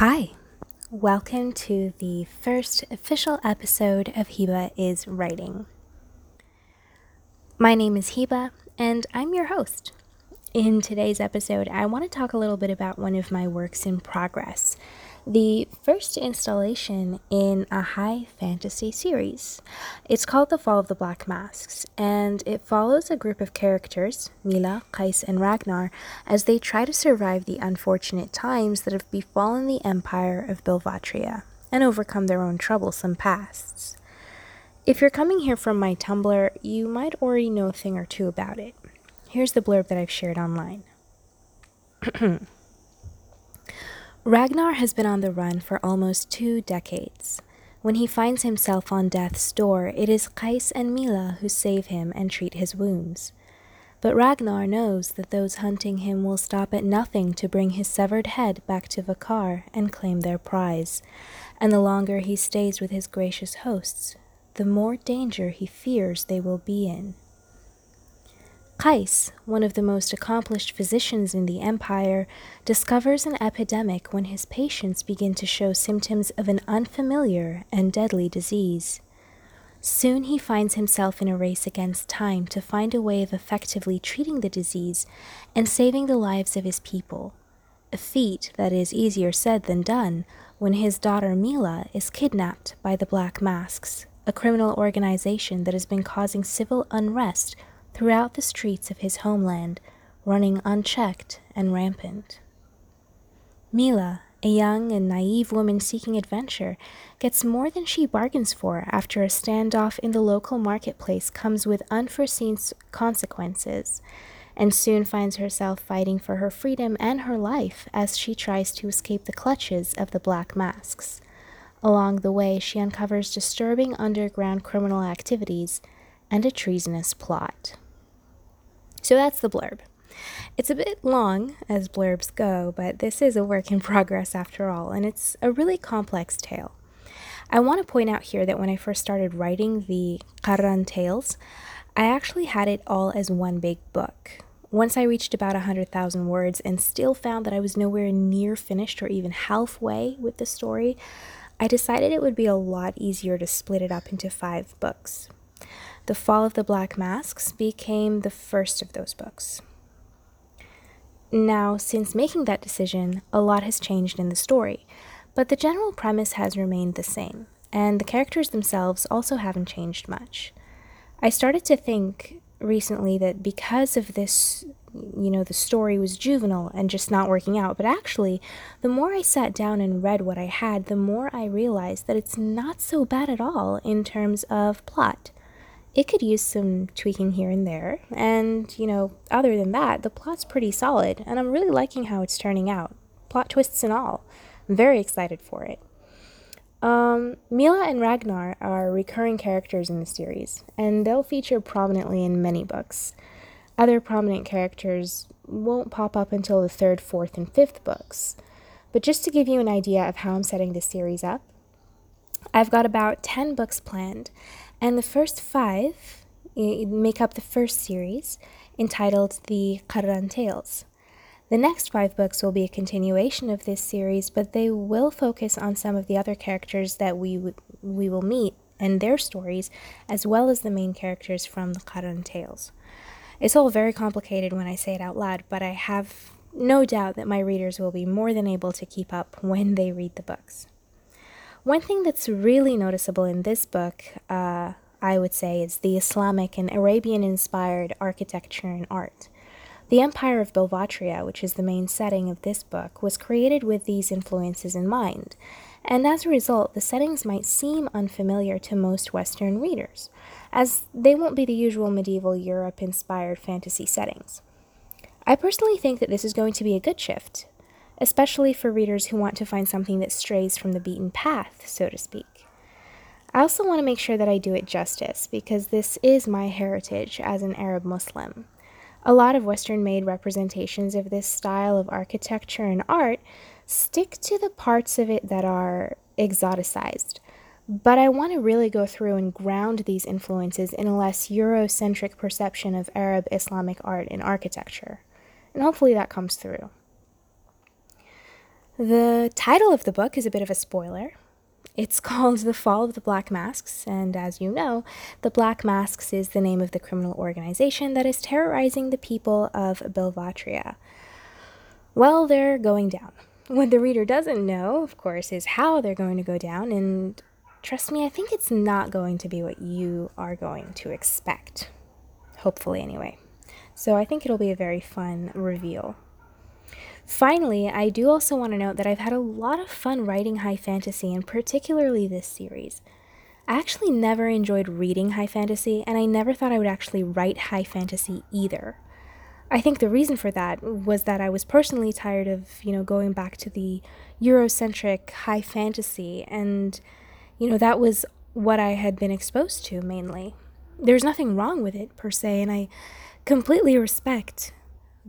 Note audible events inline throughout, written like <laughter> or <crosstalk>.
Hi, welcome to the first official episode of Hiba is Writing. My name is Hiba, and I'm your host. In today's episode, I want to talk a little bit about one of my works in progress the first installation in a high fantasy series. It's called The Fall of the Black Masks, and it follows a group of characters, Mila, Kais, and Ragnar, as they try to survive the unfortunate times that have befallen the empire of Bilvatria and overcome their own troublesome pasts. If you're coming here from my Tumblr, you might already know a thing or two about it. Here's the blurb that I've shared online. <clears throat> Ragnar has been on the run for almost two decades. When he finds himself on death's door, it is Kais and Mila who save him and treat his wounds. But Ragnar knows that those hunting him will stop at nothing to bring his severed head back to Vakar and claim their prize, and the longer he stays with his gracious hosts, the more danger he fears they will be in. Kais, one of the most accomplished physicians in the empire, discovers an epidemic when his patients begin to show symptoms of an unfamiliar and deadly disease. Soon he finds himself in a race against time to find a way of effectively treating the disease and saving the lives of his people. A feat that is easier said than done when his daughter Mila is kidnapped by the Black Masks, a criminal organization that has been causing civil unrest throughout the streets of his homeland, running unchecked and rampant. Mila, a young and naive woman seeking adventure, gets more than she bargains for after a standoff in the local marketplace comes with unforeseen consequences, and soon finds herself fighting for her freedom and her life as she tries to escape the clutches of the Black Masks. Along the way, she uncovers disturbing underground criminal activities and a treasonous plot. So that's the blurb. It's a bit long as blurbs go, but this is a work in progress after all, and it's a really complex tale. I want to point out here that when I first started writing the Qarran Tales, I actually had it all as one big book. Once I reached about 100,000 words and still found that I was nowhere near finished or even halfway with the story, I decided it would be a lot easier to split it up into five books. The Fall of the Black Masks became the first of those books. Now, since making that decision, a lot has changed in the story, but the general premise has remained the same, and the characters themselves also haven't changed much. I started to think recently that because of this, you know, the story was juvenile and just not working out, but actually, the more I sat down and read what I had, the more I realized that it's not so bad at all in terms of plot it could use some tweaking here and there. And, you know, other than that, the plot's pretty solid, and I'm really liking how it's turning out. Plot twists and all. I'm very excited for it. Um, Mila and Ragnar are recurring characters in the series, and they'll feature prominently in many books. Other prominent characters won't pop up until the third, fourth, and fifth books. But just to give you an idea of how I'm setting this series up, I've got about 10 books planned, and the first five make up the first series entitled The Qarran Tales. The next five books will be a continuation of this series, but they will focus on some of the other characters that we, w- we will meet and their stories, as well as the main characters from the Qarran Tales. It's all very complicated when I say it out loud, but I have no doubt that my readers will be more than able to keep up when they read the books. One thing that's really noticeable in this book, uh, I would say, is the Islamic and Arabian inspired architecture and art. The Empire of Belvatria, which is the main setting of this book, was created with these influences in mind, and as a result, the settings might seem unfamiliar to most Western readers, as they won't be the usual medieval Europe inspired fantasy settings. I personally think that this is going to be a good shift, especially for readers who want to find something that strays from the beaten path, so to speak. I also want to make sure that I do it justice because this is my heritage as an Arab Muslim. A lot of Western made representations of this style of architecture and art stick to the parts of it that are exoticized. But I want to really go through and ground these influences in a less Eurocentric perception of Arab Islamic art and architecture. And hopefully that comes through. The title of the book is a bit of a spoiler. It's <laughs> called The Fall of the Black Masks, and as you know, the Black Masks is the name of the criminal organization that is terrorizing the people of Belvatria. Well, they're going down. What the reader doesn't know, of course, is how they're going to go down, and trust me, I think it's not going to be what you are going to expect. Hopefully, anyway. So I think it'll be a very fun reveal. Finally, I do also want to note that I've had a lot of fun writing high fantasy, and particularly this series. I actually never enjoyed reading high fantasy, and I never thought I would actually write high fantasy either. I think the reason for that was that I was personally tired of, you know, going back to the Eurocentric high fantasy, and, you know, that was what I had been exposed to mainly. There's nothing wrong with it, per se, and I completely respect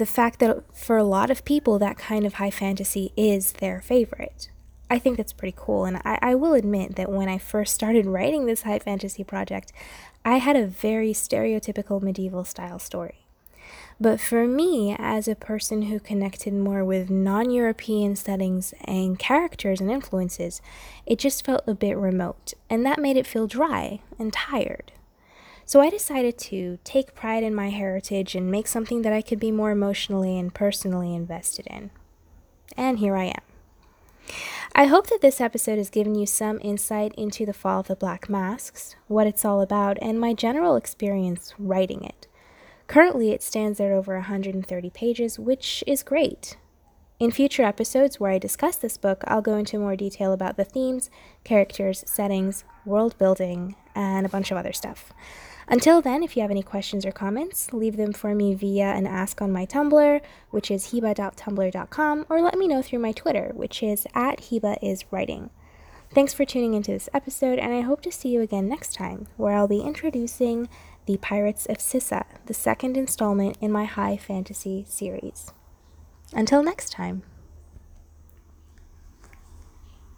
the fact that for a lot of people, that kind of high fantasy is their favorite. I think that's pretty cool. And I, I, will admit that when I first started writing this high fantasy project, I had a very stereotypical medieval style story. But for me, as a person who connected more with non European settings and characters and influences, it just felt a bit remote, and that made it feel dry and tired. So I decided to take pride in my heritage and make something that I could be more emotionally and personally invested in. And here I am. I hope that this episode has given you some insight into the fall of the Black Masks, what it's all about, and my general experience writing it. Currently, it stands at over 130 pages, which is great. In future episodes where I discuss this book, I'll go into more detail about the themes, characters, settings, world building, and a bunch of other stuff. Until then, if you have any questions or comments, leave them for me via an ask on my Tumblr, which is hiba.tumblr.com, or let me know through my Twitter, which is at hibaiswriting. Thanks for tuning into this episode, and I hope to see you again next time, where I'll be introducing The Pirates of Sissa, the second installment in my high fantasy series. Until next time.